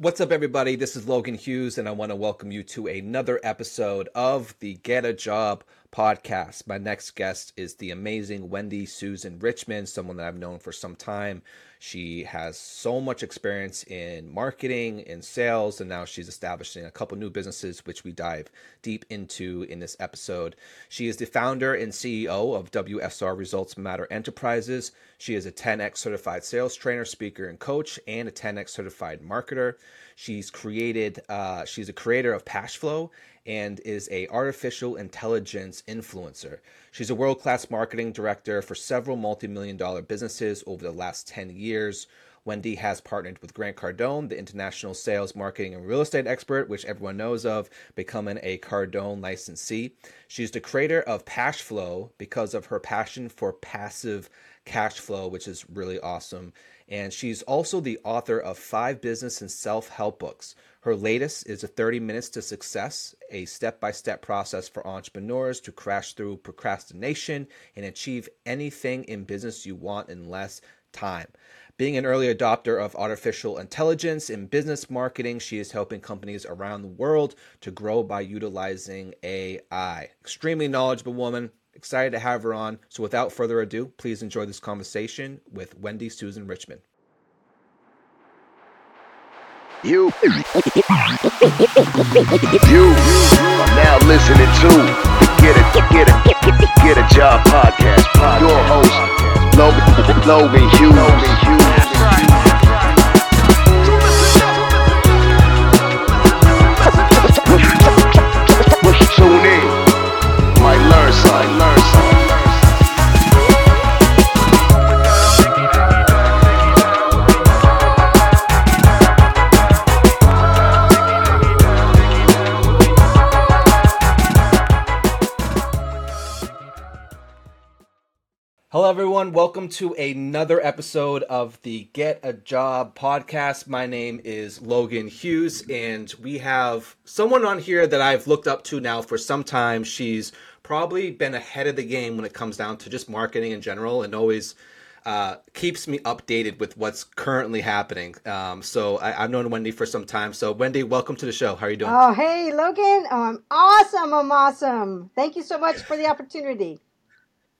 What's up, everybody? This is Logan Hughes, and I want to welcome you to another episode of the Get a Job podcast. My next guest is the amazing Wendy Susan Richmond, someone that I've known for some time. She has so much experience in marketing, in sales, and now she's establishing a couple new businesses, which we dive deep into in this episode. She is the founder and CEO of WSR Results Matter Enterprises. She is a 10x certified sales trainer, speaker, and coach, and a 10x certified marketer. She's created, uh, she's a creator of Pashflow and is a artificial intelligence influencer. She's a world-class marketing director for several multi-million dollar businesses over the last 10 years. Wendy has partnered with Grant Cardone, the international sales, marketing, and real estate expert, which everyone knows of, becoming a Cardone licensee. She's the creator of Pashflow because of her passion for passive cash flow, which is really awesome. And she's also the author of five business and self help books. Her latest is a 30 Minutes to Success, a step by step process for entrepreneurs to crash through procrastination and achieve anything in business you want in less time. Being an early adopter of artificial intelligence in business marketing, she is helping companies around the world to grow by utilizing AI. Extremely knowledgeable woman. Excited to have her on. So, without further ado, please enjoy this conversation with Wendy Susan Richmond. You, you are now listening to Get a Get a Get a Job podcast. Your host, Logan. Logan Hughes. To another episode of the Get a Job podcast. My name is Logan Hughes, and we have someone on here that I've looked up to now for some time. She's probably been ahead of the game when it comes down to just marketing in general and always uh, keeps me updated with what's currently happening. Um, so I, I've known Wendy for some time. So, Wendy, welcome to the show. How are you doing? Oh, hey, Logan. Oh, I'm awesome. I'm awesome. Thank you so much for the opportunity.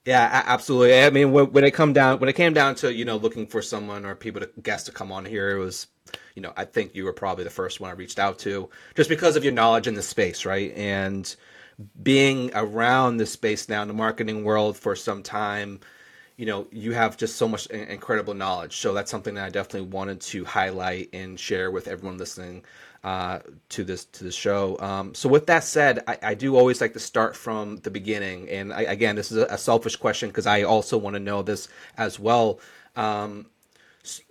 Yeah, absolutely. I mean, when, it come down, when it came down to you know looking for someone or people to guests to come on here, it was, you know, I think you were probably the first one I reached out to, just because of your knowledge in the space, right? And being around the space now in the marketing world for some time, you know, you have just so much incredible knowledge. So that's something that I definitely wanted to highlight and share with everyone listening uh, to this to the show. Um, so with that said, I, I do always like to start from the beginning. And I, again, this is a, selfish question because I also want to know this as well. Um,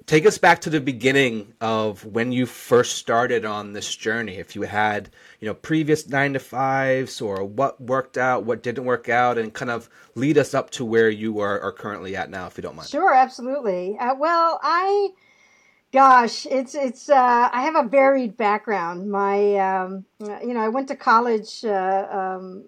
take us back to the beginning of when you first started on this journey. If you had, you know, previous nine to fives or what worked out, what didn't work out, and kind of lead us up to where you are, are currently at now, if you don't mind. Sure, absolutely. Uh, well, I, gosh, it's it's. Uh, I have a varied background. My, um, you know, I went to college. Uh, um,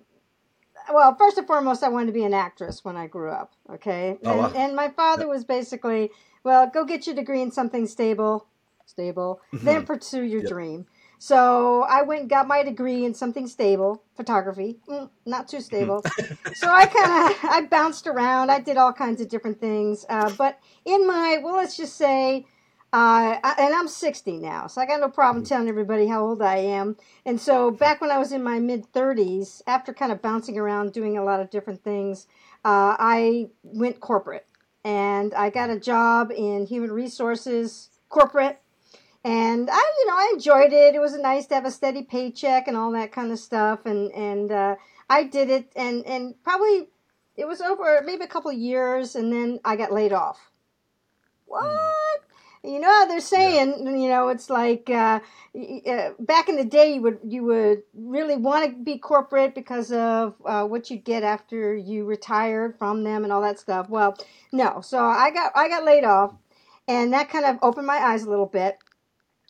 well, first and foremost, I wanted to be an actress when I grew up. Okay, Oh, and, wow. and my father was basically, well, go get your degree in something stable, stable, then pursue your Yep. dream. So I went and got my degree in something stable, photography, mm, not too stable. so I kind of I bounced around. I did all kinds of different things. Uh, but in my well, let's just say, uh, I, and I'm 60 now, so I got no problem telling everybody how old I am. And so back when I was in my mid 30s, after kind of bouncing around doing a lot of different things, uh, I went corporate and I got a job in human resources corporate and I, you know, I enjoyed it. It was nice to have a steady paycheck and all that kind of stuff. And and uh, I did it, and and probably it was over maybe a couple of years, and then I got laid off. What? You know how they're saying, you know, it's like uh, uh, back in the day, you would you would really want to be corporate because of uh, what you'd get after you retired from them and all that stuff. Well, no. So I got I got laid off, and that kind of opened my eyes a little bit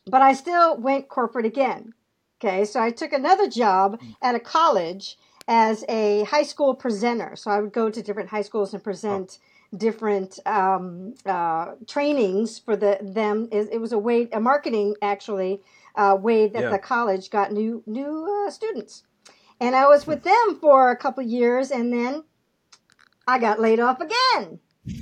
but I still went corporate again. Okay, so I took another job at a college as a high school presenter. So I would go to different high schools and present different um, uh, trainings for the them. It, it was a way, a marketing actually uh, way that Yeah. the college got new new uh, students, and I was with them for a couple years, and then I got laid off again.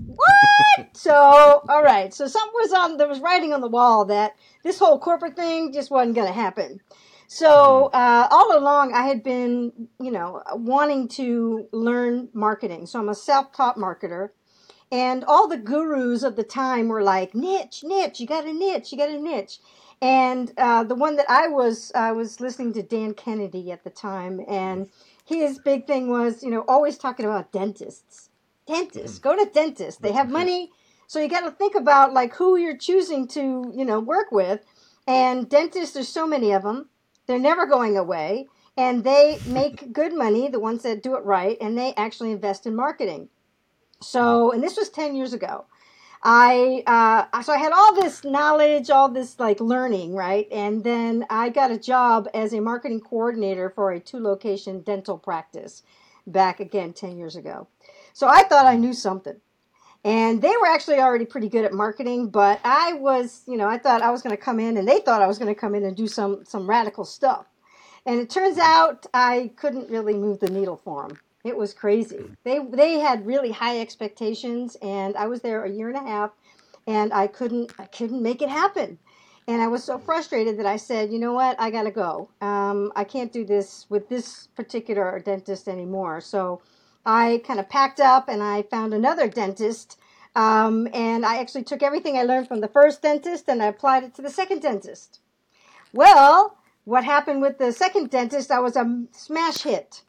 What? so, all right. So something was on. There was writing on the wall that this whole corporate thing just wasn't going to happen. So uh, all along, I had been, you know, wanting to learn marketing. So I'm a self-taught marketer, and all the gurus of the time were like, niche, niche. You got a niche. You got a niche. And uh, the one that I was, I was listening to Dan Kennedy at the time, and his big thing was, you know, always talking about dentists. Dentists, go to dentists. They have money, so you got to think about like who you're choosing to, you know, work with. And dentists, there's so many of them. They're never going away, and they make good money. The ones that do it right, and they actually invest in marketing. So, and this was ten years ago. I uh, so I had all this knowledge, all this like learning, right? And then I got a job as a marketing coordinator for a two location dental practice back again 10 years ago. So I thought I knew something. And they were actually already pretty good at marketing, but I was, you know, I thought I was going to come in and they thought I was going to come in and do some some radical stuff. And it turns out I couldn't really move the needle for them. It was crazy. They they had really high expectations and I was there a year and a half and I couldn't I couldn't make it happen. And I was so frustrated that I said, you know what, I gotta go. Um, I can't do this with this particular dentist anymore. So I kind of packed up and I found another dentist. Um, and I actually took everything I learned from the first dentist and I applied it to the second dentist. Well, what happened with the second dentist, I was a smash hit.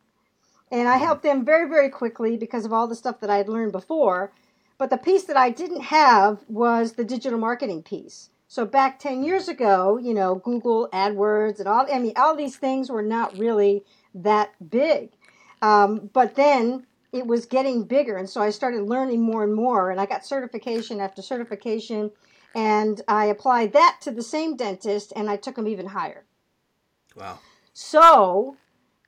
And I helped them very, very quickly because of all the stuff that I had learned before. But the piece that I didn't have was the digital marketing piece. So back 10 years ago, you know, Google AdWords and all, I mean, all these things were not really that big. Um, but then it was getting bigger. And so I started learning more and more. And I got certification after certification. And I applied that to the same dentist and I took him even higher. Wow. So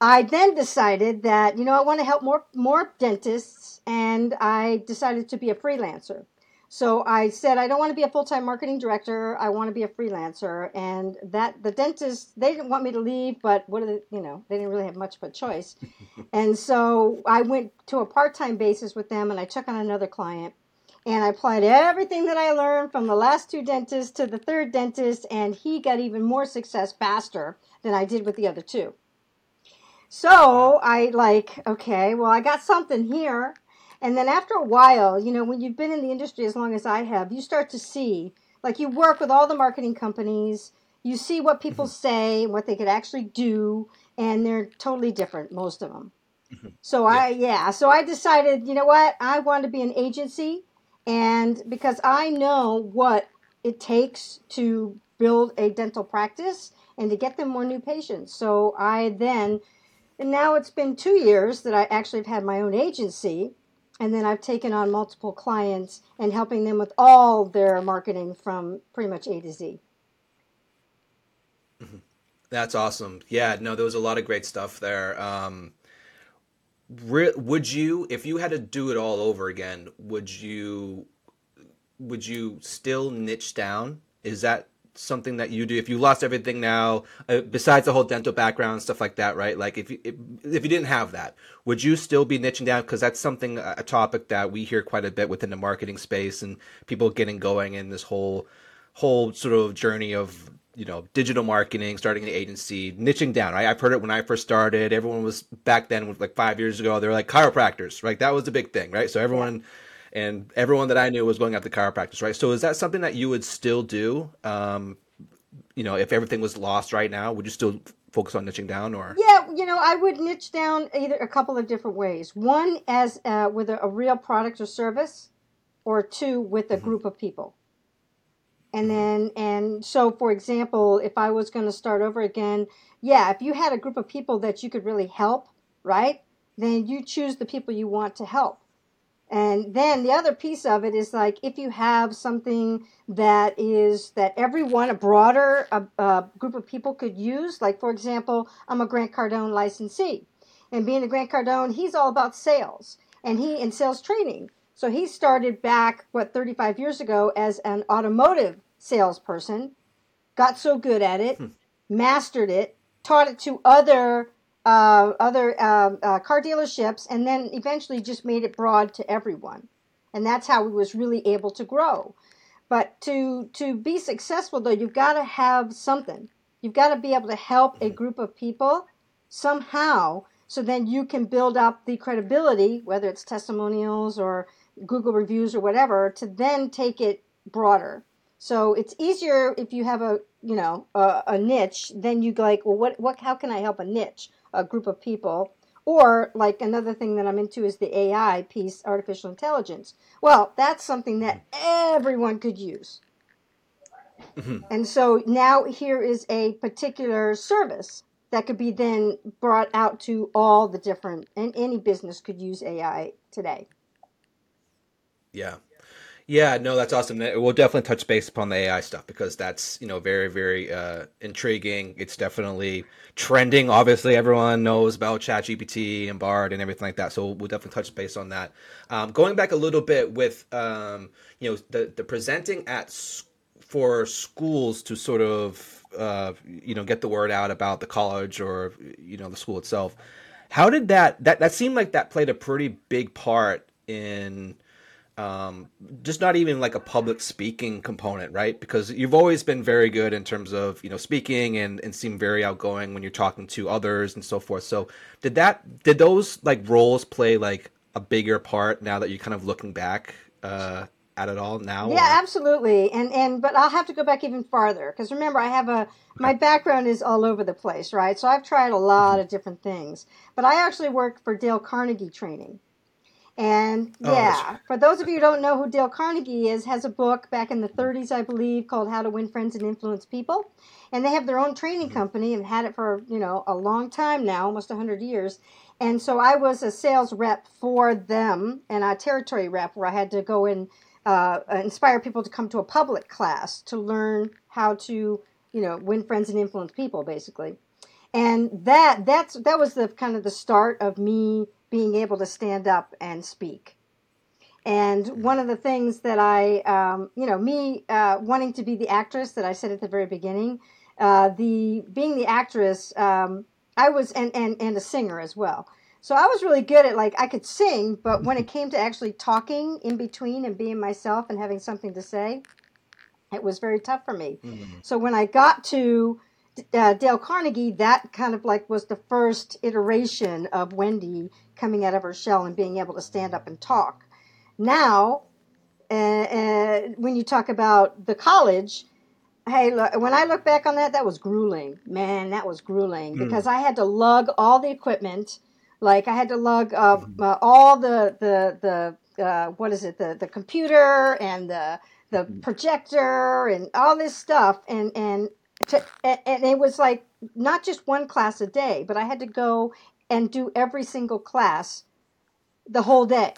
I then decided that, you know, I want to help more, more dentists. And I decided to be a freelancer. So I said I don't want to be a full-time marketing director. I want to be a freelancer, and that the dentist they didn't want me to leave, but what are the, you know they didn't really have much of a choice, and so I went to a part-time basis with them, and I took on another client, and I applied everything that I learned from the last two dentists to the third dentist, and he got even more success faster than I did with the other two. So I like okay, well I got something here. And then after a while, you know, when you've been in the industry as long as I have, you start to see, like, you work with all the marketing companies, you see what people mm-hmm. say, what they could actually do, and they're totally different, most of them. Mm-hmm. So I, yeah, so I decided, you know what, I want to be an agency, and because I know what it takes to build a dental practice and to get them more new patients. So I then, and now it's been two years that I actually have had my own agency and then I've taken on multiple clients and helping them with all their marketing from pretty much A to Z. That's awesome. Yeah, no, there was a lot of great stuff there. Um, re- would you, if you had to do it all over again, would you, would you still niche down? Is that something that you do. If you lost everything now, uh, besides the whole dental background stuff like that, right? Like if you if, you didn't have that, would you still be niching down? Because that's something a topic that we hear quite a bit within the marketing space and people getting going in this whole whole sort of journey of you know digital marketing starting an agency niching down. Right i've heard it when i first started. Everyone was back then like five years ago they were like chiropractors right? That was the big thing right? So everyone and everyone that i knew was going after chiropractors right so is that something that you would still do um you know if everything was lost right now would you still focus on niching down or Yeah, you know, I would niche down either a couple of different ways. One as uh, with a, a real product or service, or two with a group of people. And then, and so, for example, if I was going to start over again, yeah, if you had a group of people that you could really help, right? Then you choose the people you want to help. And then the other piece of it is like if you have something that is that everyone, a broader uh, uh, group of people could use. Like, for example, I'm a Grant Cardone licensee. And being a Grant Cardone, he's all about sales and he in sales training. So he started back, what, 35 years ago as an automotive salesperson, got so good at it, mastered it, taught it to other uh, other uh, uh, car dealerships, and then eventually just made it broad to everyone. And that's how we was really able to grow. But to to be successful, though, you've got to have something. You've got to be able to help a group of people somehow, so then you can build up the credibility, whether it's testimonials or Google reviews or whatever, to then take it broader. So it's easier if you have a you know a, a niche. Then you go like, well, what what? How can I help a niche? a group of people. Or, like another thing that I'm into is the AI piece, artificial intelligence. Well, that's something that everyone could use. Mm-hmm. And so now here is a particular service that could be then brought out to all the different, and any business could use AI today. Yeah. Yeah, no, that's awesome. We'll definitely touch base upon the AI stuff because that's, you know, very, very uh, intriguing. It's definitely trending. Obviously, everyone knows about ChatGPT and Bard and everything like that. So we'll definitely touch base on that. Um, going back a little bit with, um, you know, the, the presenting at for schools to sort of, uh, you know, get the word out about the college or, you know, the school itself. How did that, that, that seemed like that played a pretty big part in, um, just not even like a public speaking component, right? Because you've always been very good in terms of you know speaking and and seem very outgoing when you're talking to others and so forth. So did that did those like roles play like a bigger part now that you're kind of looking back uh, at it all now? Yeah, or- absolutely. And and but I'll have to go back even farther because remember I have a my background is all over the place, right? So I've tried a lot of different things. But I actually worked for Dale Carnegie Training. And Oh, yeah, for those of you who don't know who Dale Carnegie is, has a book back in the 30s, I believe, called How to Win Friends and Influence People. And they have their own training company and had it for, you know, a long time now, almost 100 years. And so I was a sales rep for them and a territory rep where I had to go and uh, inspire people to come to a public class to learn how to, you know, win friends and influence people, basically. And that that's that was the kind of the start of me being able to stand up and speak. And one of the things that I, um, you know, me uh, wanting to be the actress that I said at the very beginning, uh, the being the actress, um, I was and, and and a singer as well. So I was really good at like I could sing, but when it came to actually talking in between and being myself and having something to say, it was very tough for me. So when I got to uh, Dale Carnegie, that kind of like was the first iteration of Wendy coming out of her shell and being able to stand up and talk. Now, uh, uh, when you talk about the college, hey, look, when I look back on that, that was grueling. Man, that was grueling because I had to lug all the equipment. Like I had to lug uh, uh, all the the the uh, what is it the the computer and the the projector and all this stuff and and to, and, it was like not just one class a day, but I had to go and do every single class the whole day,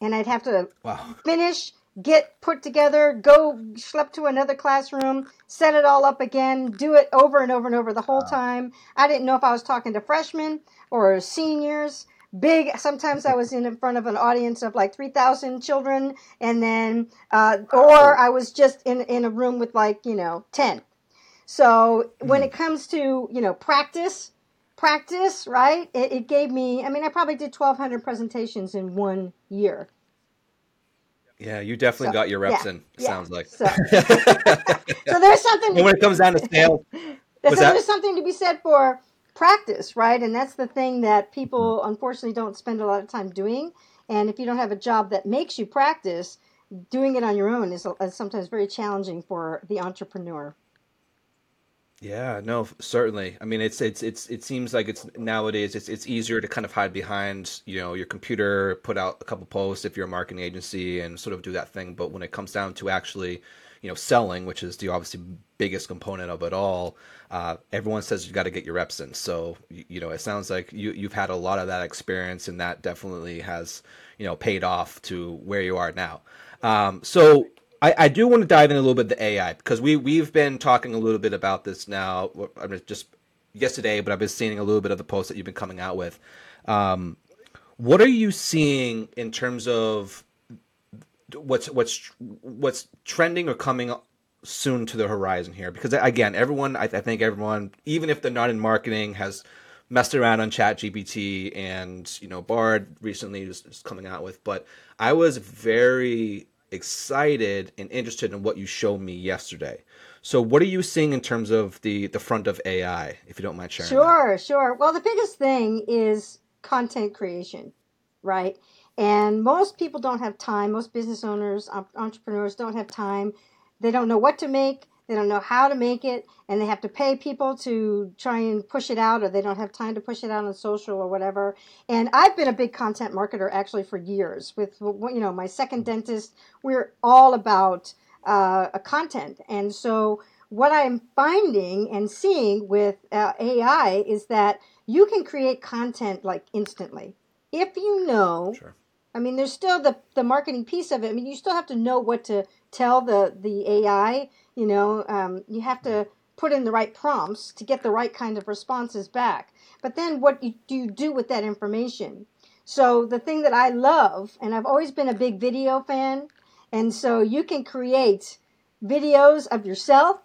and I'd have to Wow. finish, get put together, go schlep to another classroom, set it all up again, do it over and over and over the whole time. I didn't know if I was talking to freshmen or seniors. Big. Sometimes I was in front of an audience of like three thousand children, and then, uh, or I was just in in a room with like you know ten. So when hmm. it comes to you know practice, practice, right? It, it gave me. I mean, I probably did twelve hundred presentations in one year. Yeah, you definitely So, got your reps yeah, in. It yeah. sounds like. So, so there's something. when it comes down to sales, that- there's something to be said for practice, right? And that's the thing that people hmm. unfortunately don't spend a lot of time doing. And if you don't have a job that makes you practice, doing it on your own is, is sometimes very challenging for the entrepreneur. Yeah, no, certainly. I mean, it's it's it's it seems like it's nowadays it's it's easier to kind of hide behind, you know, your computer, put out a couple posts if you're a marketing agency and sort of do that thing. But when it comes down to actually, you know, selling, which is the obviously biggest component of it all, uh, everyone says you got to get your reps in. So, you, you know, it sounds like you you've had a lot of that experience, and that definitely has, you know, paid off to where you are now. Um, so I, I do want to dive in a little bit the AI because we we've been talking a little bit about this now. I mean, just yesterday, but I've been seeing a little bit of the posts that you've been coming out with. Um, what are you seeing in terms of what's what's what's trending or coming soon to the horizon here because again everyone I, I think everyone even if they're not in marketing has messed around on chat gpt and you know bard recently is, coming out with but i was very excited and interested in what you showed me yesterday so what are you seeing in terms of the the front of ai if you don't mind sharing that? Sure, sure. Well, the biggest thing is content creation, right? And most people don't have time. Most business owners, entrepreneurs don't have time. They don't know what to make. They don't know how to make it, and they have to pay people to try and push it out, or they don't have time to push it out on social or whatever. And I've been a big content marketer actually for years. With you know my second dentist, we're all about uh, a content, and so what I'm finding and seeing with uh, AI is that you can create content like instantly if you know Sure. I mean, there's still the the marketing piece of it. I mean, you still have to know what to tell the the AI. You know, um, you have to put in the right prompts to get the right kind of responses back. But then, what do you do with that information? So the thing that I love, and I've always been a big video fan, and so you can create videos of yourself.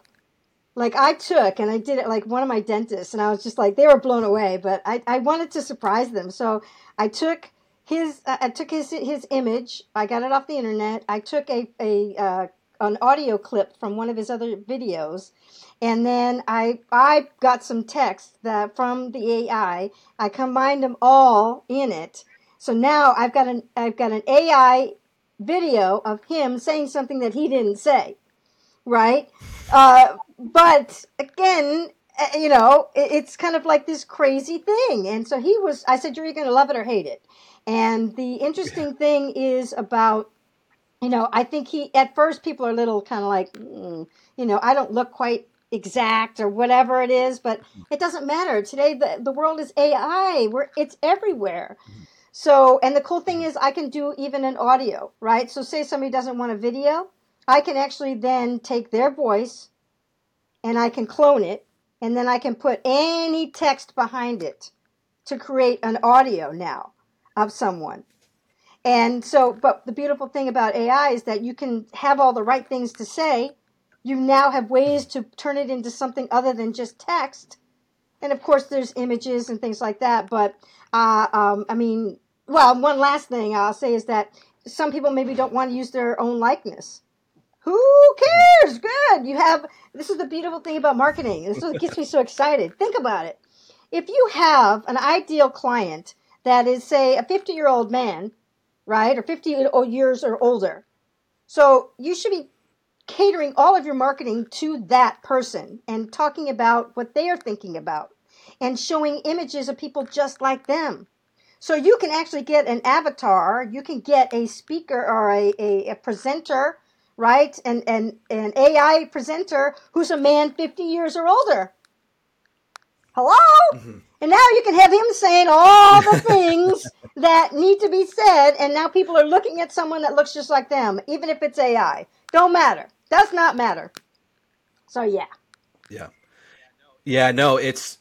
Like I took and I did it like one of my dentists, and I was just like they were blown away. But I, I wanted to surprise them, so I took his uh, I took his his image. I got it off the internet. I took a a uh, an audio clip from one of his other videos, and then I I got some text that from the AI. I combined them all in it. So now I've got an I've got an AI video of him saying something that he didn't say, right? Uh, but again, uh, you know, it's kind of like this crazy thing. And so he was. I said, "You're either going to love it or hate it." And the interesting thing is about, you know, I think he, at first, people are a little kind of like, mm, you know, I don't look quite exact or whatever it is, but mm-hmm. it doesn't matter. Today, the, the world is AI, We're, it's everywhere. Mm-hmm. So, and the cool thing mm-hmm. is, I can do even an audio, right? So, say somebody doesn't want a video, I can actually then take their voice and I can clone it, and then I can put any text behind it to create an audio now of someone. And so, but the beautiful thing about AI is that you can have all the right things to say. You now have ways to turn it into something other than just text. And of course, there's images and things like that. But, uh, um, I mean, well, one last thing I'll say is that some people maybe don't want to use their own likeness. Who cares? Good. You have, this is the beautiful thing about marketing. This is what gets me so excited. Think about it. If you have an ideal client that is, say, a 50 year old man, right, or 50 years or older. So you should be catering all of your marketing to that person and talking about what they are thinking about and showing images of people just like them. So you can actually get an avatar, you can get a speaker or a, a, a presenter, right? And, and an AI presenter who's a man 50 years or older. Hello? Mhm. And now you can have him saying all the things that need to be said, and now people are looking at someone that looks just like them, even if it's AI. Don't matter. Does not matter. So yeah. Yeah. Yeah, no, it's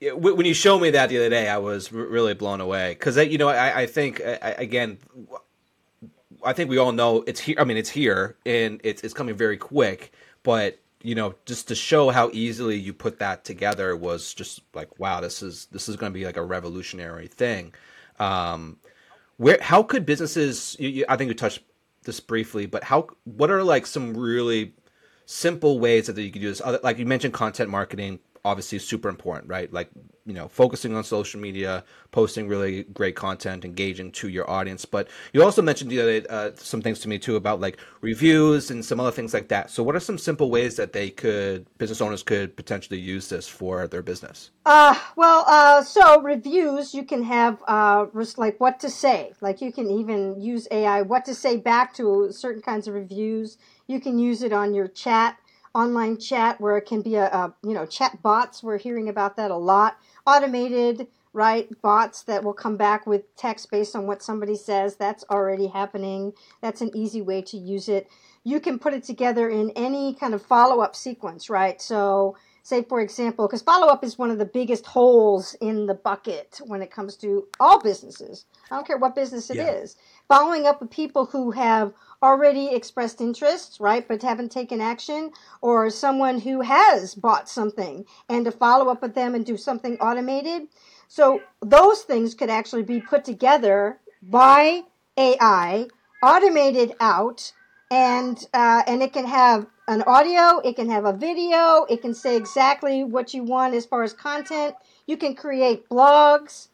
it, when you showed me that the other day, I was really blown away because you know I, I think I- again, I think we all know it's here. I mean, it's here and it's it's coming very quick. But you know, just to show how easily you put that together was just like, wow, this is this is going to be like a revolutionary thing. Um, where how could businesses? You, you, I think you touched this briefly, but how? What are like some really simple ways that you could do this? Other, like you mentioned, content marketing obviously super important, right? Like you know, focusing on social media, posting really great content, engaging to your audience. But you also mentioned the other uh, some things to me too about like reviews and some other things like that. So, what are some simple ways that they could business owners could potentially use this for their business? Uh, well, uh, so reviews, you can have, uh, like what to say. Like you can even use AI, what to say back to certain kinds of reviews. You can use it on your chat, online chat, where it can be a, a you know, chat bots. We're hearing about that a lot. Automated, right? Bots that will come back with text based on what somebody says. That's already happening. That's an easy way to use it. You can put it together in any kind of follow up sequence, right? So, say for example because follow-up is one of the biggest holes in the bucket when it comes to all businesses i don't care what business it is. Yeah. following up with people who have already expressed interest, right but haven't taken action or someone who has bought something and to follow up with them and do something automated so those things could actually be put together by ai automated out and uh, and it can have an audio, it can have a video, it can say exactly what you want as far as content. You can create blogs.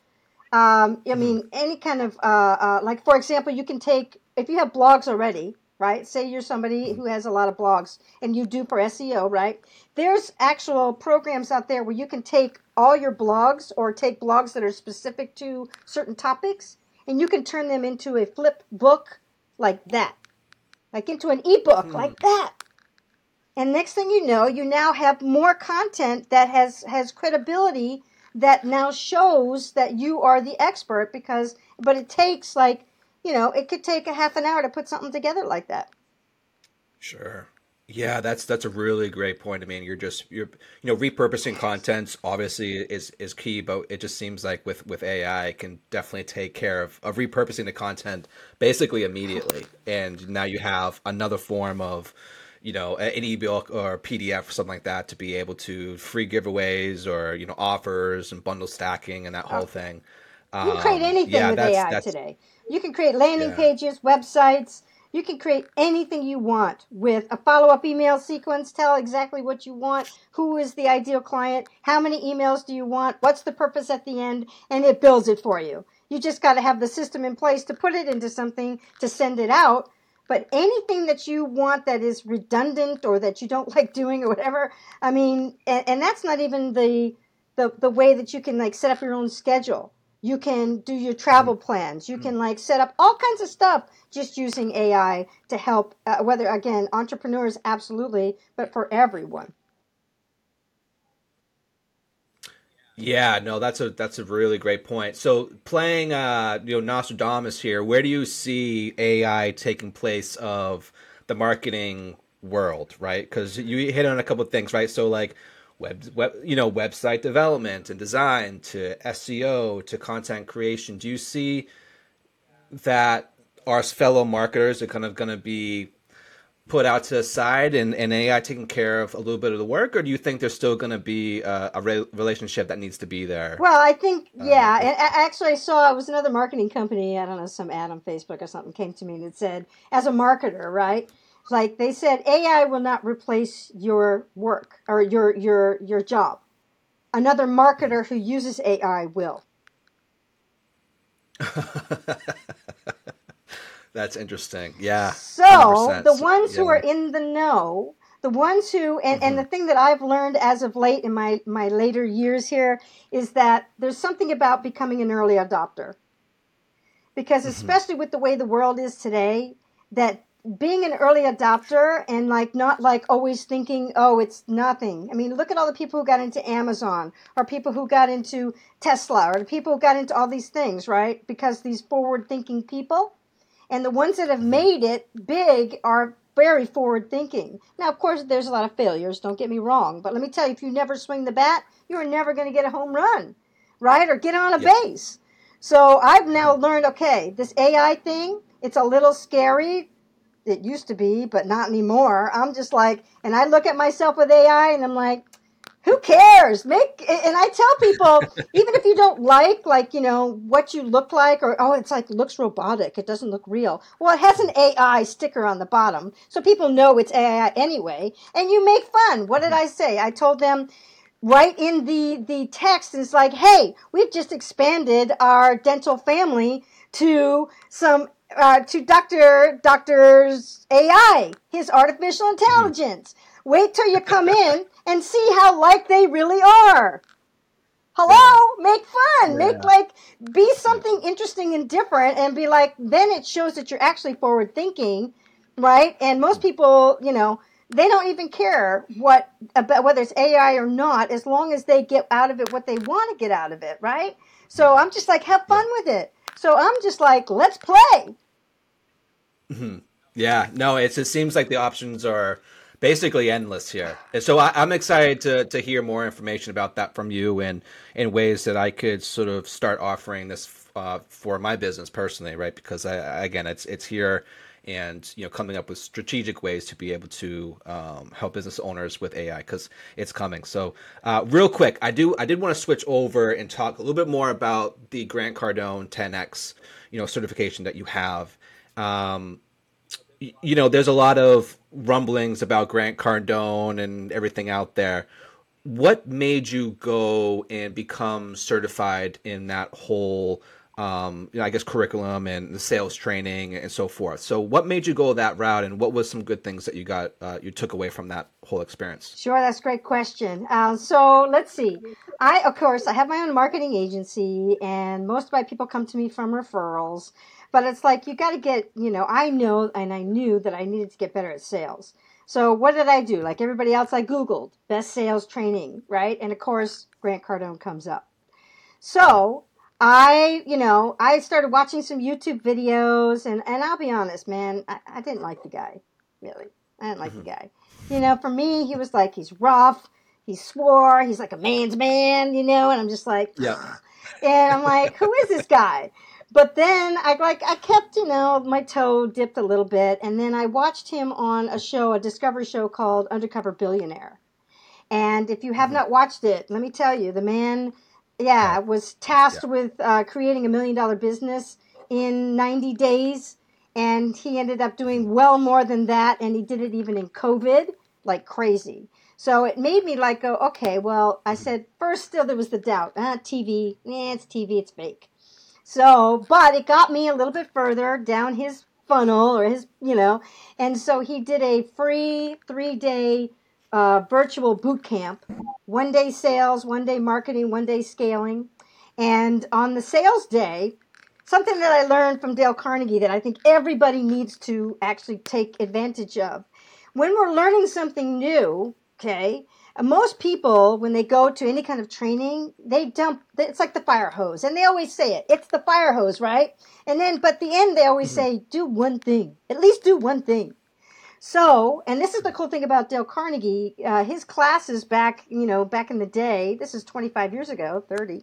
Um, I mean, any kind of uh, uh, like, for example, you can take if you have blogs already, right? Say you're somebody who has a lot of blogs and you do for SEO, right? There's actual programs out there where you can take all your blogs or take blogs that are specific to certain topics and you can turn them into a flip book like that like into an ebook mm. like that. And next thing you know, you now have more content that has has credibility that now shows that you are the expert because but it takes like, you know, it could take a half an hour to put something together like that. Sure. Yeah, that's that's a really great point. I mean, you're just you're you know repurposing content obviously is is key, but it just seems like with with AI it can definitely take care of of repurposing the content basically immediately, and now you have another form of you know an ebook or PDF or something like that to be able to free giveaways or you know offers and bundle stacking and that whole thing. You can create um, anything yeah, with that's, AI that's, today. You can create landing yeah. pages, websites you can create anything you want with a follow up email sequence. Tell exactly what you want, who is the ideal client, how many emails do you want, what's the purpose at the end, and it builds it for you. You just got to have the system in place to put it into something to send it out. But anything that you want that is redundant or that you don't like doing or whatever, I mean, and, and that's not even the, the the way that you can like set up your own schedule. You can do your travel plans. You can like set up all kinds of stuff just using AI to help, uh, whether again, entrepreneurs, absolutely, but for everyone. Yeah, no, that's a that's a really great point. So playing uh you know Nostradamus here, where do you see AI taking place of the marketing world, right? Because you hit on a couple of things, right? So like web, web you know website development and design to SEO to content creation. Do you see that our fellow marketers are kind of going to be put out to the side and, and AI taking care of a little bit of the work, or do you think there's still going to be a, a re- relationship that needs to be there? Well, I think uh, yeah. Um, and actually, I saw it was another marketing company. I don't know some ad on Facebook or something came to me and it said, as a marketer, right? Like they said AI will not replace your work or your your your job. Another marketer who uses AI will. That's interesting. Yeah. So 100%. the ones yeah. who are in the know, the ones who and, mm-hmm. and the thing that I've learned as of late in my, my later years here is that there's something about becoming an early adopter. Because mm-hmm. especially with the way the world is today, that being an early adopter and like not like always thinking oh it's nothing. I mean look at all the people who got into amazon or people who got into tesla or the people who got into all these things right? Because these forward thinking people. And the ones that have mm-hmm. made it big are very forward thinking now of course there's a lot of failures don't get me wrong but let me tell you if you never swing the bat you're never going to get a home run right? Or get on a yep. base. So i've now learned okay this ai thing it's a little scary it used to be, but not anymore. I'm just like, and I look at myself with AI and I'm like, who cares? Make and I tell people, even if you don't like like, you know, what you look like or oh, it's like looks robotic, it doesn't look real. Well, it has an AI sticker on the bottom, so people know it's AI anyway, and you make fun. What did I say? I told them right in the the text It's like, "Hey, we've just expanded our dental family to some uh, to Dr. Doctor's AI, his artificial intelligence. Wait till you come in and see how like they really are. Hello, make fun, yeah. make like be something interesting and different, and be like. Then it shows that you're actually forward thinking, right? And most people, you know, they don't even care what about whether it's AI or not, as long as they get out of it what they want to get out of it, right? So I'm just like, have fun with it. So I'm just like, let's play. Mm-hmm. Yeah, no, it seems like the options are basically endless here. And so I, am excited to to hear more information about that from you and in ways that I could sort of start offering this uh, for my business personally, right? Because I, again, it's it's here and you know coming up with strategic ways to be able to um, help business owners with AI because it's coming. So uh, real quick, I do I did want to switch over and talk a little bit more about the Grant Cardone 10x you know certification that you have. Um, you know, there's a lot of rumblings about Grant Cardone and everything out there. What made you go and become certified in that whole um, you know, I guess curriculum and the sales training and so forth. So, what made you go that route, and what was some good things that you got uh, you took away from that whole experience? Sure, that's a great question. Uh, so let's see. I, of course, I have my own marketing agency, and most of my people come to me from referrals. But it's like you got to get, you know, I know and I knew that I needed to get better at sales. So what did I do? Like everybody else, I Googled best sales training, right? And of course, Grant Cardone comes up. So I, you know, I started watching some YouTube videos, and and I'll be honest, man, I, I didn't like the guy, really. I didn't like mm-hmm. the guy. You know, for me, he was like he's rough, he swore, he's like a man's man, you know, and I'm just like, yeah. And I'm like, who is this guy? But then I like I kept, you know, my toe dipped a little bit, and then I watched him on a show, a Discovery show called Undercover Billionaire. And if you have mm-hmm. not watched it, let me tell you, the man yeah, was tasked yeah. with uh, creating a million dollar business in 90 days. And he ended up doing well more than that. And he did it even in COVID, like crazy. So it made me like go, okay, well, I said, first, still there was the doubt. Ah, TV, yeah, it's TV, it's fake. So, but it got me a little bit further down his funnel or his, you know, and so he did a free three day uh, virtual boot camp one day sales, one day marketing, one day scaling. And on the sales day, something that I learned from Dale Carnegie that I think everybody needs to actually take advantage of. When we're learning something new, okay, most people, when they go to any kind of training, they dump, it's like the fire hose. And they always say it, it's the fire hose, right? And then, but the end, they always mm-hmm. say, do one thing. At least do one thing. So, and this is the cool thing about Dale Carnegie. Uh, his classes back, you know, back in the day. This is 25 years ago, 30.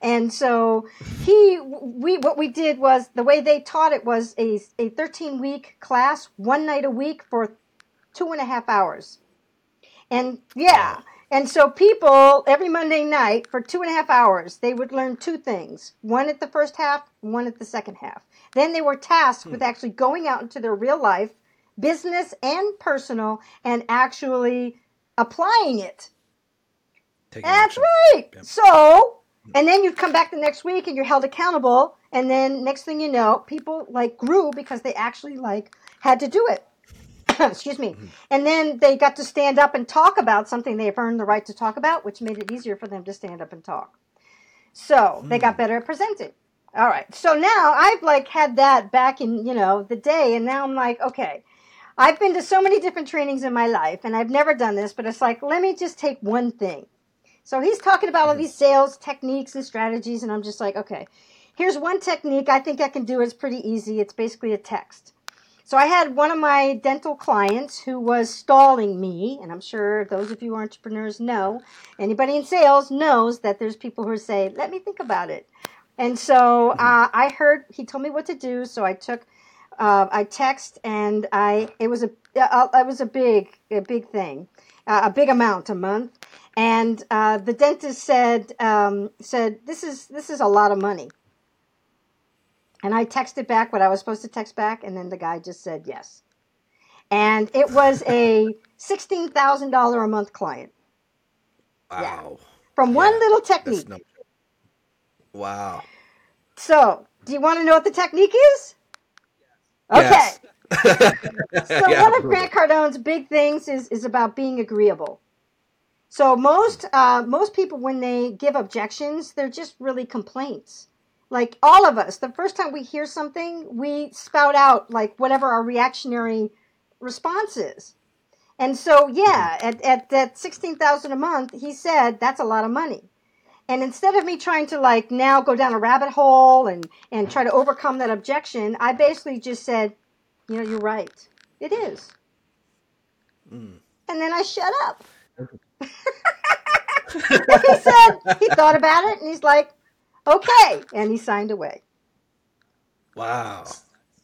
And so he, we, what we did was the way they taught it was a, a 13 week class, one night a week for two and a half hours. And yeah. And so people every Monday night for two and a half hours, they would learn two things. One at the first half, one at the second half. Then they were tasked hmm. with actually going out into their real life business and personal, and actually applying it. Taking That's action. right. Yep. So, and then you come back the next week and you're held accountable. And then next thing you know, people like grew because they actually like had to do it. Excuse me. And then they got to stand up and talk about something they've earned the right to talk about, which made it easier for them to stand up and talk. So they got mm. better at presenting. All right. So now I've like had that back in, you know, the day. And now I'm like, okay, I've been to so many different trainings in my life, and I've never done this, but it's like, let me just take one thing. So he's talking about all these sales techniques and strategies, and I'm just like, okay, here's one technique I think I can do. It's pretty easy. It's basically a text. So I had one of my dental clients who was stalling me, and I'm sure those of you entrepreneurs know, anybody in sales knows that there's people who say, let me think about it. And so uh, I heard, he told me what to do, so I took uh, I text and I it was a uh, it was a big a big thing, uh, a big amount a month, and uh, the dentist said um, said this is this is a lot of money. And I texted back what I was supposed to text back, and then the guy just said yes, and it was a sixteen thousand dollar a month client. Wow! Yeah. From yeah. one little technique. Wow. So, do you want to know what the technique is? Okay. Yes. so yeah, one of Grant Cardone's big things is is about being agreeable. So most uh, most people when they give objections, they're just really complaints. Like all of us, the first time we hear something, we spout out like whatever our reactionary response is. And so yeah, mm-hmm. at at that sixteen thousand a month, he said that's a lot of money. And instead of me trying to like now go down a rabbit hole and, and try to overcome that objection, I basically just said, you know, you're right. It is. And then I shut up. he said he thought about it and he's like, okay, and he signed away. Wow.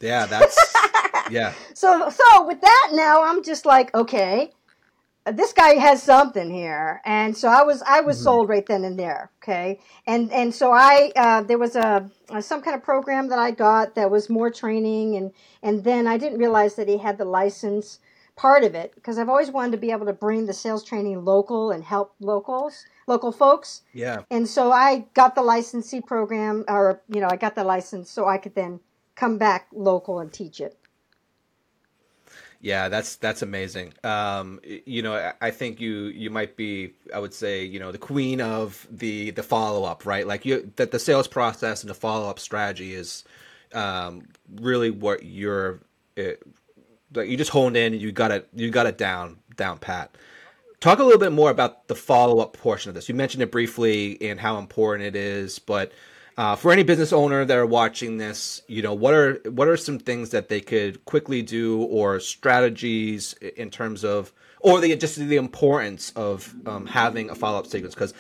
Yeah, that's yeah. So so with that now I'm just like, okay, this guy has something here, and so I was I was Mhm. sold right then and there. Okay, and and so I uh, there was a, a some kind of program that I got that was more training, and and then I didn't realize that he had the license part of it because I've always wanted to be able to bring the sales training local and help locals local folks. Yeah. And so I got the licensee program, or you know, I got the license so I could then come back local and teach it. Yeah, that's that's amazing. Um, you know, I, think you you might be, I would say, you know, the queen of the the follow up, right? Like you that the sales process and the follow up strategy is um, really what you're it, like you just honed in and you got it you got it down down pat. Talk a little bit more about the follow up portion of this. You mentioned it briefly and how important it is, but uh, for any business owner that are watching this, you know, what are what are some things that they could quickly do, or strategies in terms of, or the just the importance of um, having a follow up sequence? Because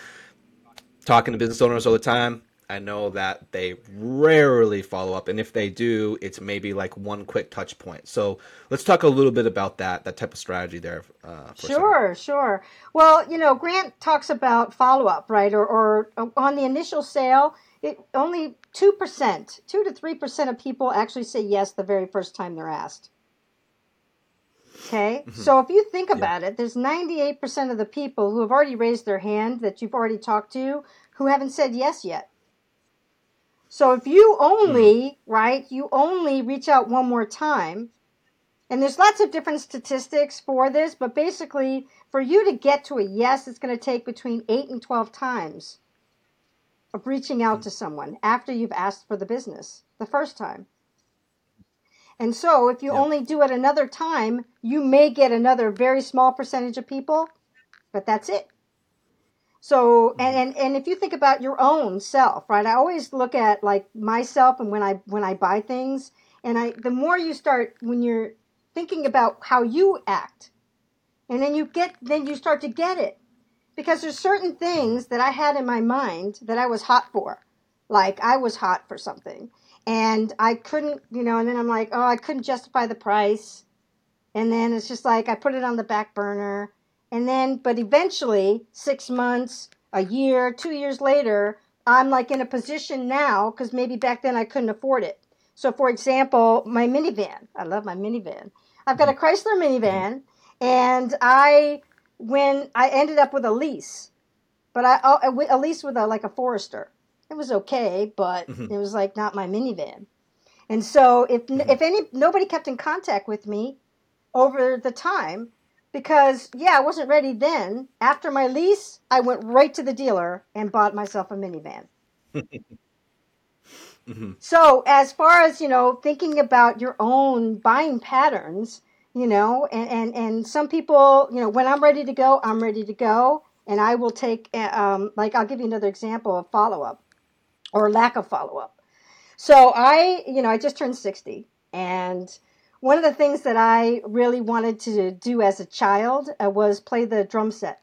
talking to business owners all the time, I know that they rarely follow up, and if they do, it's maybe like one quick touch point. So let's talk a little bit about that that type of strategy there. Uh, for a second. Sure, sure. Well, you know, Grant talks about follow up, right? Or, or uh, on the initial sale, it only two percent, two to three percent of people actually say yes the very first time they're asked. Okay, so if you think about it, there's 98% of the people who have already raised their hand that you've already talked to who haven't said yes yet. So if you only, hmm. right, you only reach out one more time, and there's lots of different statistics for this, but basically, for you to get to a yes, it's going to take between 8 and 12 times of reaching out to someone after you've asked for the business the first time. And so, if you Yeah. only do it another time, you may get another very small percentage of people, but that's it. So, and, mm-hmm. and, and if you think about your own self, right? I always look at like myself and when I when I buy things, and I the more you start when you're thinking about how you act, and then you get then you start to get it because there's certain things that I had in my mind that I was hot for, like I was hot for something, and I couldn't, you know, and then I'm like, oh, I couldn't justify the price, and then it's just like I put it on the back burner, and then but eventually six months, a year, two years later, I'm like in a position now because maybe back then I couldn't afford it. So, for example, my minivan. I love my minivan. I've got a mm-hmm. Chrysler minivan, mm-hmm. and I when I ended up with a lease, but I oh, a a lease with a like a Forester. It was okay, but Mhm. it was like not my minivan. And so if mm-hmm. if any nobody kept in contact with me over the time because yeah, I wasn't ready then. After my lease, I went right to the dealer and bought myself a minivan. Mhm. So, as far as you know, thinking about your own buying patterns, you know, and and and some people, you know, when I'm ready to go, I'm ready to go, and I will take, uh, um, like, I'll give you another example of follow up or lack of follow up. So I, you know, I just turned 60, and one of the things that I really wanted to do as a child uh, was play the drum set.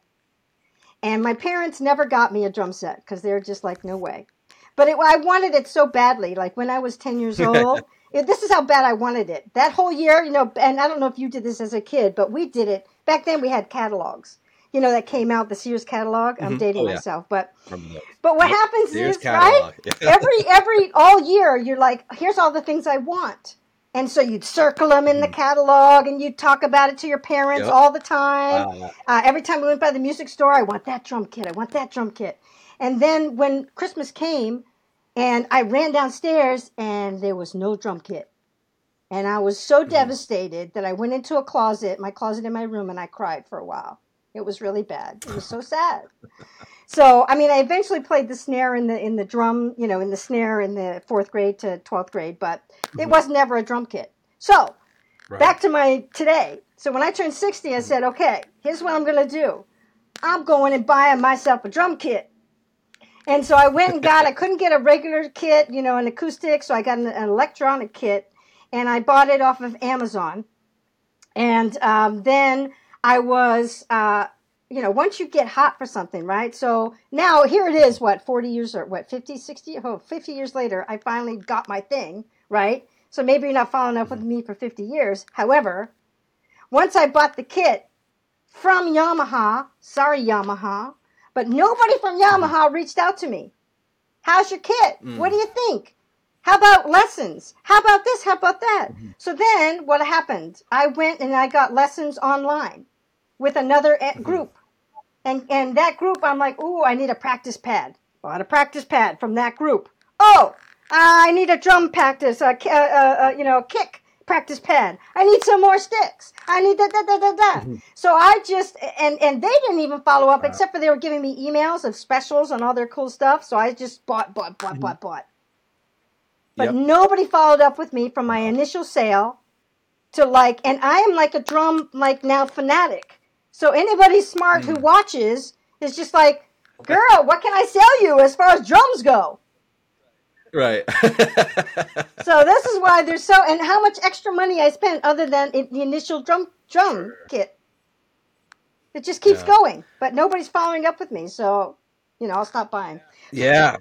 And my parents never got me a drum set because they're just like, no way. But it, I wanted it so badly. Like when I was 10 years old, it, this is how bad I wanted it. That whole year, you know, and I don't know if you did this as a kid, but we did it. Back then we had catalogs, you know, that came out, the Sears catalog. I'm Mhm. dating Oh, yeah. myself. But, but what happens Sears is, right? catalog. Yeah. every every all year you're like here's all the things i want and so you'd circle them in the catalog and you'd talk about it to your parents Yep. all the time. Wow. uh, every time we went by the music store i want that drum kit i want that drum kit. And then when christmas came and i ran downstairs and there was no drum kit. And i was so devastated that i went into a closet my closet in my room and i cried for a while. It was really bad. It was so sad so I mean, I eventually played the snare in the in the drum, you know, in the snare in the fourth grade to twelfth grade, but it was never a drum kit. So Right. back to my today. So when I turned sixty, I said, okay, here's what I'm gonna do. I'm going and buying myself a drum kit. And so I went and got. I couldn't get a regular kit, you know, an acoustic, so I got an, an electronic kit, and I bought it off of Amazon. And um, then I was, uh, you know, once you get hot for something, right? So now here it is, what, 40 years or what, 50, 60, oh, 50 years later, I finally got my thing, right? So maybe you're not following up with mm-hmm. me for 50 years. However, once I bought the kit from Yamaha, sorry, Yamaha, but nobody from Yamaha mm-hmm. reached out to me. How's your kit? Mm. What do you think? How about lessons? How about this? How about that? Mm-hmm. So then what happened? I went and I got lessons online with another e- group. And, and that group, I'm like, ooh, I need a practice pad. Bought a practice pad from that group. Oh, I need a drum practice, a, uh, uh, uh, you know, kick practice pad. I need some more sticks. I need da da da da da. So I just and and they didn't even follow up except for they were giving me emails of specials and all their cool stuff. So I just bought bought bought bought bought. But Yep. nobody followed up with me from my initial sale to like and I am like a drum like now fanatic. So anybody smart who hmm. watches is just like, girl, what can I sell you as far as drums go? Right. So this is why there's so and how much extra money I spent other than it, the initial drum drum kit. It just keeps Yeah. going, but nobody's following up with me, so you know I'll stop buying. Yeah.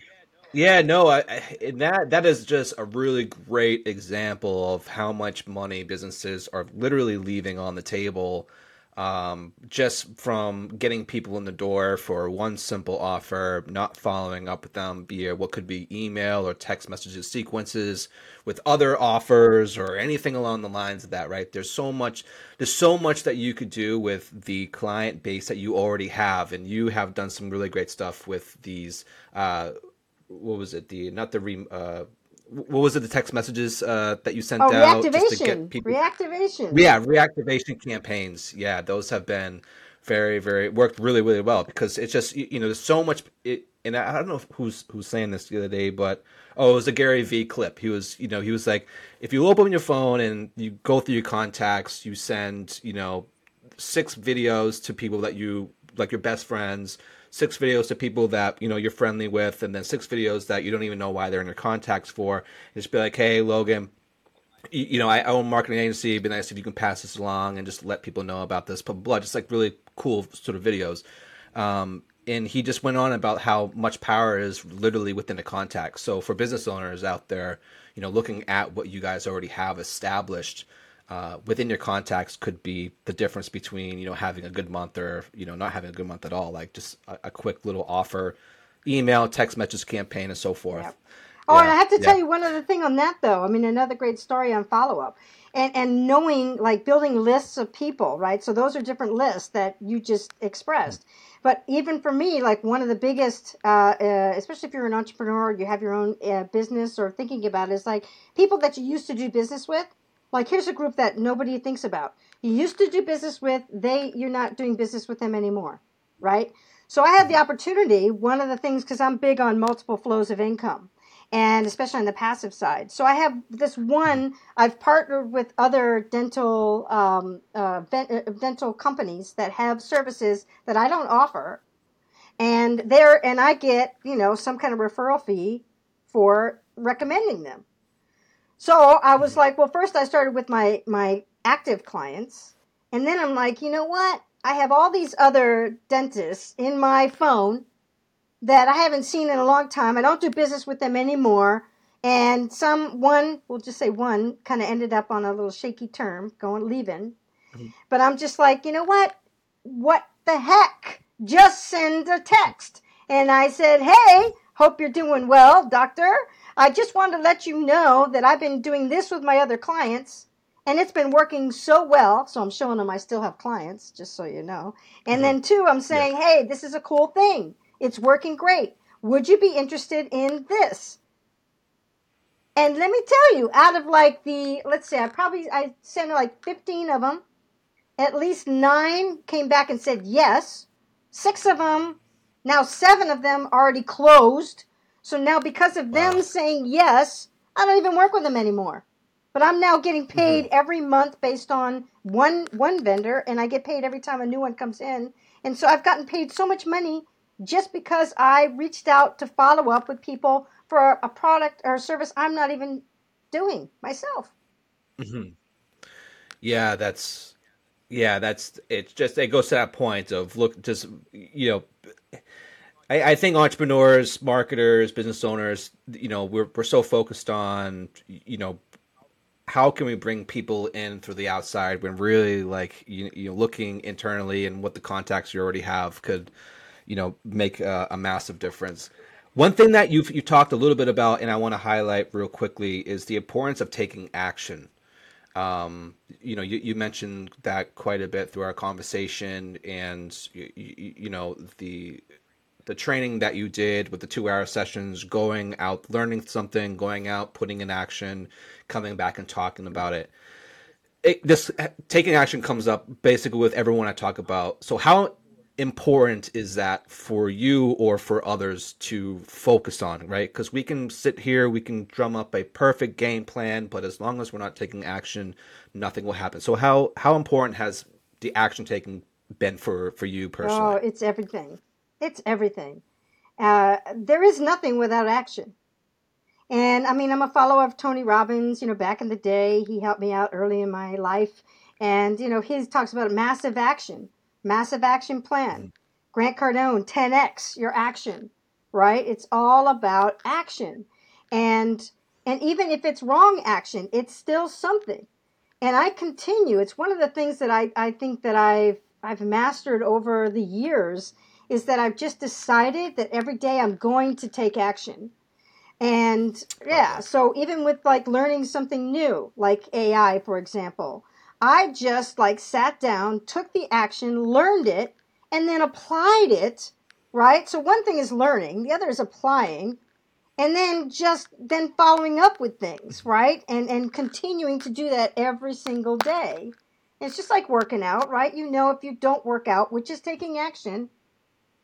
Yeah, no, I, I that that is just a really great example of how much money businesses are literally leaving on the table um, just from getting people in the door for one simple offer, not following up with them via what could be email or text messages sequences with other offers or anything along the lines of that, right? There's so much there's so much that you could do with the client base that you already have and you have done some really great stuff with these uh what was it the not the re uh what was it the text messages uh that you sent Oh, out reactivation, get people reactivation. yeah, reactivation campaigns. Yeah, those have been very, very worked really, really well because it's just you know there's so much. It, and I I don't know who's who's saying this the other day, but oh, it was a Gary V clip. He was you know he was like, if you open your phone and you go through your contacts, you send you know six videos to people that you like your best friends six videos to people that you know you're friendly with and then six videos that you don't even know why they're in your contacts for and just be like hey logan you, you know, I own a marketing agency. It'd be nice if you can pass this along and just let people know about this. Blah blah. Just like really cool sort of videos. Um, and he just went on about how much power is literally within the contact. So for business owners out there, you know, looking at what you guys already have established uh, within your contacts could be the difference between you know having a good month or you know not having a good month at all. Like just a, a quick little offer, email, text message campaign, and so forth. Yep. Oh, and I have to yeah. tell you one other thing on that though. I mean, another great story on follow up, and and knowing like building lists of people, right? So those are different lists that you just expressed. But even for me, like one of the biggest, uh, uh, especially if you're an entrepreneur, you have your own uh, business or thinking about it, is like people that you used to do business with. Like here's a group that nobody thinks about. You used to do business with, they you're not doing business with them anymore, right? So I had the opportunity. One of the things because I'm big on multiple flows of income and especially on the passive side. So I have this one. I've partnered with other dental um, uh, uh, dental companies that have services that I don't offer, and there and I get you know some kind of referral fee for recommending them. So I was like, well, first I started with my my active clients, and then I'm like, you know what? I have all these other dentists in my phone that I haven't seen in a long time. I don't do business with them anymore. And some one, we'll just say one, kind of ended up on a little shaky term, going leaving. Mm-hmm. But I'm just like, you know what? What the heck? Just send a text. And I said, hey, hope you're doing well, doctor. I just wanted to let you know that I've been doing this with my other clients and it's been working so well. So I'm showing them I still have clients, just so you know. And then mm-hmm. two, I'm saying, hey, this is a cool thing. It's working great. Would you be interested in this? And let me tell you, out of like the, let's say I probably, I sent like 15 of them. At least nine came back and said yes. Six of them, now seven of them already closed. So now because of them Wow. saying yes, I don't even work with them anymore. But I'm now getting mm-hmm. paid every month based on one one vendor, and I get paid every time a new one comes in. And so I've gotten paid so much money just because I reached out to follow up with people for a product or a service I'm not even doing myself. Mm-hmm. Yeah, that's Yeah, that's it's just it goes to that point of look just you know I, I think entrepreneurs, marketers, business owners, you know, we're we're so focused on you know how can we bring people in through the outside when really like you, you know looking internally and what the contacts you already have could you know make a, a massive difference. One thing that you've you talked a little bit about and i want to highlight real quickly is the importance of taking action. Um, you know you, you mentioned that quite a bit through our conversation and you, you, you know the the training that you did with the two hour sessions, going out, learning something, going out, putting in action, coming back and talking about it. it. This taking action comes up basically with everyone I talk about. So, how important is that for you or for others to focus on, right? Because we can sit here, we can drum up a perfect game plan, but as long as we're not taking action, nothing will happen. So, how how important has the action taking been for for you personally? Oh, it's everything. It's everything. Uh, there is nothing without action. And I mean, I'm a follower of Tony Robbins. You know, back in the day, he helped me out early in my life. And, you know, he talks about massive action, massive action plan. Mm-hmm. Grant Cardone, 10x your action, right? It's all about action. And and even if it's wrong action, it's still something. And I continue. It's one of the things that I, I think that I've I've mastered over the years is that I've just decided that every day I'm going to take action. And yeah, so even with like learning something new, like AI, for example, I just like sat down, took the action, learned it, and then applied it, right? So one thing is learning, the other is applying, and then just then following up with things, right? And and continuing to do that every single day. It's just like working out, right? You know if you don't work out, which is taking action,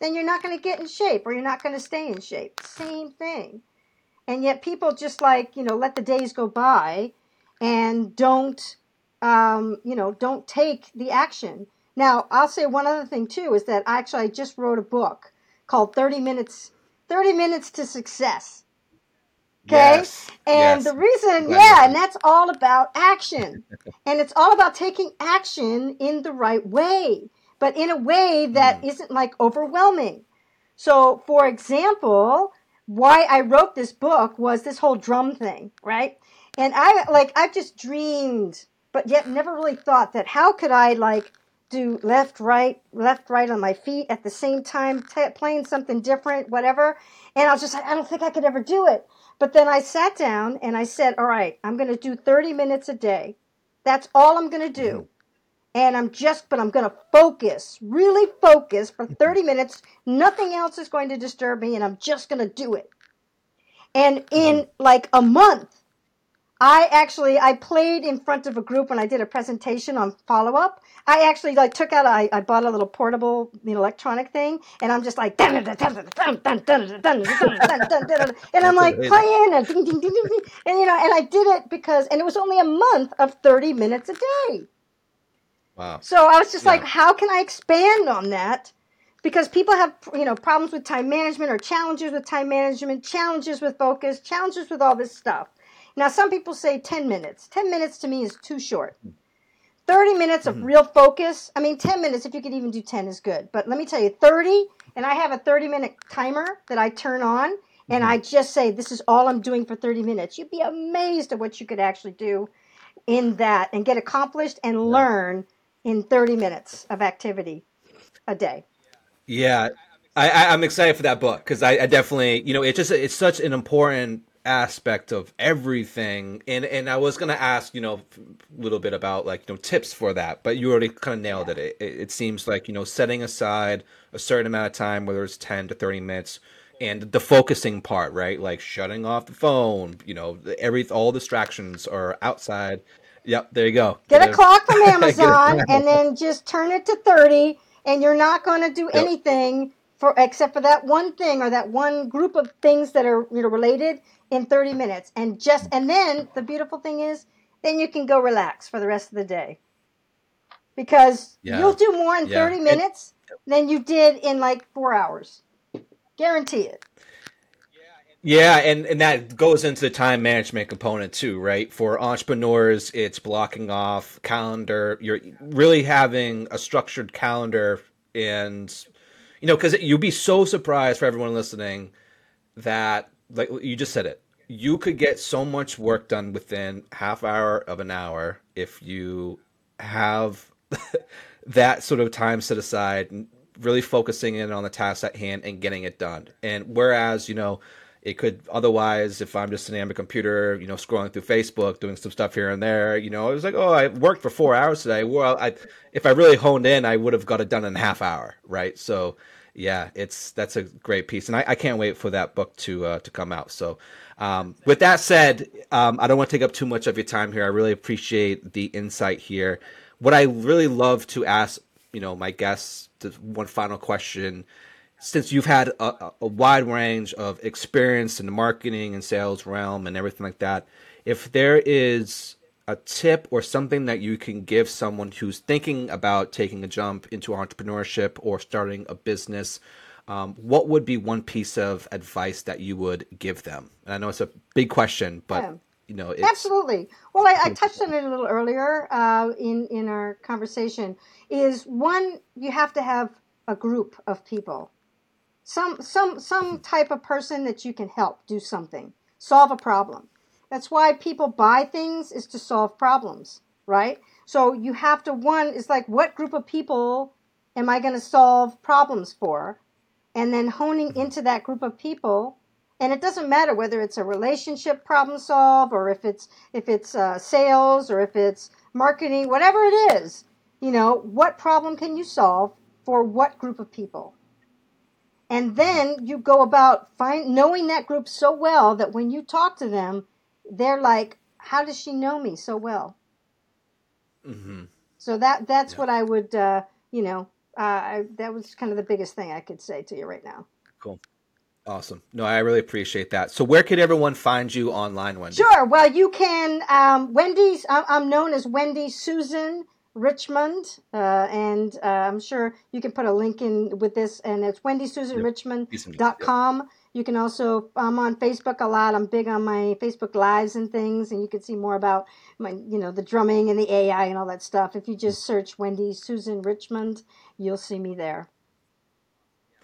then you're not going to get in shape or you're not going to stay in shape. Same thing. And yet people just like, you know, let the days go by and don't, um, you know, don't take the action. Now, I'll say one other thing too is that actually I just wrote a book called 30 Minutes 30 Minutes to Success. Okay? Yes, and yes. the reason, Glad yeah, and that's all about action. and it's all about taking action in the right way, but in a way that hmm. not like overwhelming. So, for example, why I wrote this book was this whole drum thing, right? And I like I've just dreamed, but yet never really thought that how could I like do left, right, left, right on my feet at the same time, t- playing something different, whatever. And I was just like, I don't think I could ever do it. But then I sat down and I said, all right, I'm going to do 30 minutes a day. That's all I'm going to do. Hmm. And I'm just, but I'm going to focus, really focus for 30 minutes. Nothing else is going to disturb me, and I'm just going to do it. And in like a month, I actually I played in front of a group when I did a presentation on follow up. I actually like took out I, I bought a little portable you know, electronic thing and I'm just like dun, dun, dun, dun, dun, dun, dun, dun, dun, dun, dun, dun, dun, and I'm like playing and ding, ding, ding, ding, ding, and you know and I did it because and it was only a month of 30 minutes a day. Wow. So I was just Yeah. like, how can I expand on that? Because people have, you know, problems with time management or challenges with time management, challenges with focus, challenges with all this stuff. Now, some people say 10 minutes. 10 minutes to me is too short. Hmm. 30 minutes of hmm. real focus. I mean, 10 minutes, if you could even do 10, is good. But let me tell you, 30, and I have a 30 minute timer that I turn on, and hmm. I just say, this is all I'm doing for 30 minutes. You'd be amazed at what you could actually do in that and get accomplished and learn in 30 minutes of activity a day. Yeah, I, I I'm excited for that book because I, I definitely you know it's just it's such an important aspect of everything and and I was gonna ask you know a little bit about like you know tips for that but you already kind of nailed it. it it seems like you know setting aside a certain amount of time whether it's 10 to 30 minutes and the focusing part right like shutting off the phone you know every all distractions are outside yep there you go. Get a clock from Amazon and then just turn it to 30 and you're not going to do Yep. anything for except for that one thing or that one group of things that are you know related in 30 minutes. And just and then the beautiful thing is then you can go relax for the rest of the day. Because Yeah. you'll do more in Yeah. 30 And- minutes than you did in like 4 hours. Guarantee it Yeah, and, and that goes into the time management component too, right? For entrepreneurs, it's blocking off calendar. You're really having a structured calendar, and you know, because you'd be so surprised for everyone listening that, like you just said it, you could get so much work done within half hour of an hour if you have that sort of time set aside, really focusing in on the task at hand and getting it done. And whereas, you know, it could otherwise, if I'm just sitting on my computer, you know, scrolling through Facebook, doing some stuff here and there, you know, it was like, oh, I worked for four hours today. Well, I, if I really honed in, I would have got it done in a half hour, right? So, yeah, it's that's a great piece, and I, I can't wait for that book to uh, to come out. So, um, with that said, um, I don't want to take up too much of your time here. I really appreciate the insight here. What I really love to ask, you know, my guests, one final question since you've had a, a, wide range of experience in the marketing and sales realm and everything like that, if there is a tip or something that you can give someone who's thinking about taking a jump into entrepreneurship or starting a business, um, what would be one piece of advice that you would give them? And I know it's a big question, but yeah. you know, absolutely. Well, I, I, touched on it a little earlier uh, in in our conversation. Is one you have to have a group of people some some some type of person that you can help do something solve a problem. That's why people buy things is to solve problems right? So you have to one is like what group of people am i going to solve problems for? And then honing into that group of people and it doesn't matter whether it's a relationship problem solve or if it's if it's uh, sales or if it's marketing whatever it is you know what problem can you solve for what group of people and then you go about find knowing that group so well that when you talk to them, they're like, "How does she know me so well?" Mm-hmm. So that that's yeah. what I would, uh, you know, uh, I, that was kind of the biggest thing I could say to you right now. Cool. Awesome. No, I really appreciate that. So, where could everyone find you online, Wendy? Sure. Well, you can. Um, Wendy's. I'm known as Wendy Susan Richmond, uh, and uh, I'm sure you can put a link in with this, and it's wendysusanrichmond.com. Yep. You can also, I'm on Facebook a lot. I'm big on my Facebook lives and things, and you can see more about my, you know, the drumming and the AI and all that stuff. If you just search Wendy Susan Richmond, you'll see me there.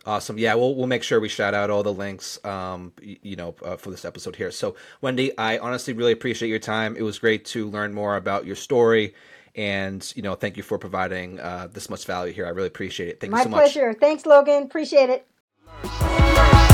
Awesome. Yeah, we'll we'll make sure we shout out all the links, um, you know, uh, for this episode here. So, Wendy, I honestly really appreciate your time. It was great to learn more about your story and you know, thank you for providing uh, this much value here. I really appreciate it. Thank My you so much. My pleasure. Thanks, Logan. Appreciate it.